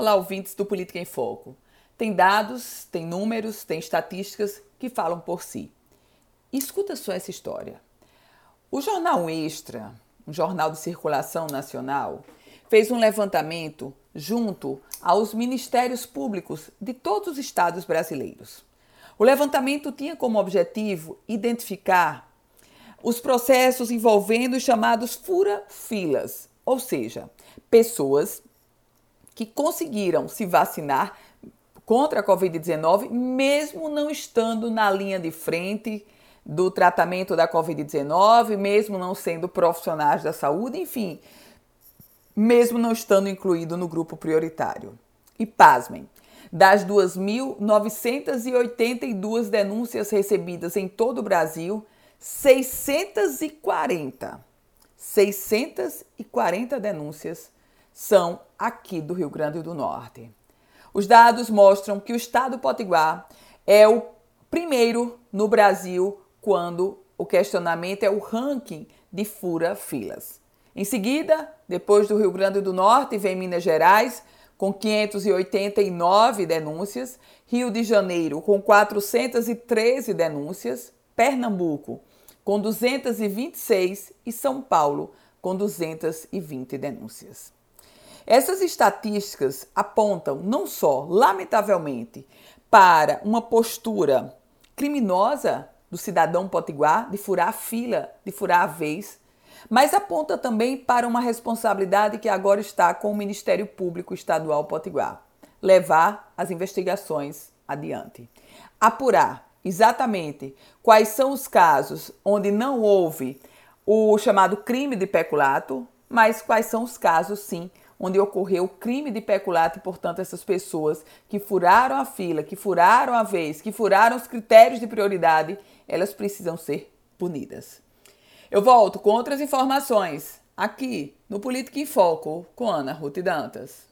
Olá, ouvintes do Política em Foco. Tem dados, tem números, tem estatísticas que falam por si. Escuta só essa história. O jornal Extra, um jornal de circulação nacional, fez um levantamento junto aos ministérios públicos de todos os estados brasileiros. O levantamento tinha como objetivo identificar os processos envolvendo os chamados fura-filas, ou seja, pessoas que conseguiram se vacinar contra a Covid-19, mesmo não estando na linha de frente do tratamento da Covid-19, mesmo não sendo profissionais da saúde, enfim, mesmo não estando incluído no grupo prioritário. E pasmem, das 2.982 denúncias recebidas em todo o Brasil, 640, 640 denúncias são aqui do Rio Grande do Norte. Os dados mostram que o estado Potiguar é o primeiro no Brasil quando o questionamento é o ranking de fura-filas. Em seguida, depois do Rio Grande do Norte, vem Minas Gerais, com 589 denúncias, Rio de Janeiro, com 413 denúncias, Pernambuco, com 226 e São Paulo, com 220 denúncias. Essas estatísticas apontam não só, lamentavelmente, para uma postura criminosa do cidadão potiguar de furar a fila, de furar a vez, mas aponta também para uma responsabilidade que agora está com o Ministério Público Estadual Potiguar: levar as investigações adiante. Apurar exatamente quais são os casos onde não houve o chamado crime de peculato, mas quais são os casos, sim, onde ocorreu crime de peculato e, portanto, essas pessoas que furaram a fila, que furaram a vez, que furaram os critérios de prioridade, elas precisam ser punidas. Eu volto com outras informações aqui no Política em Foco com Ana Ruth Dantas.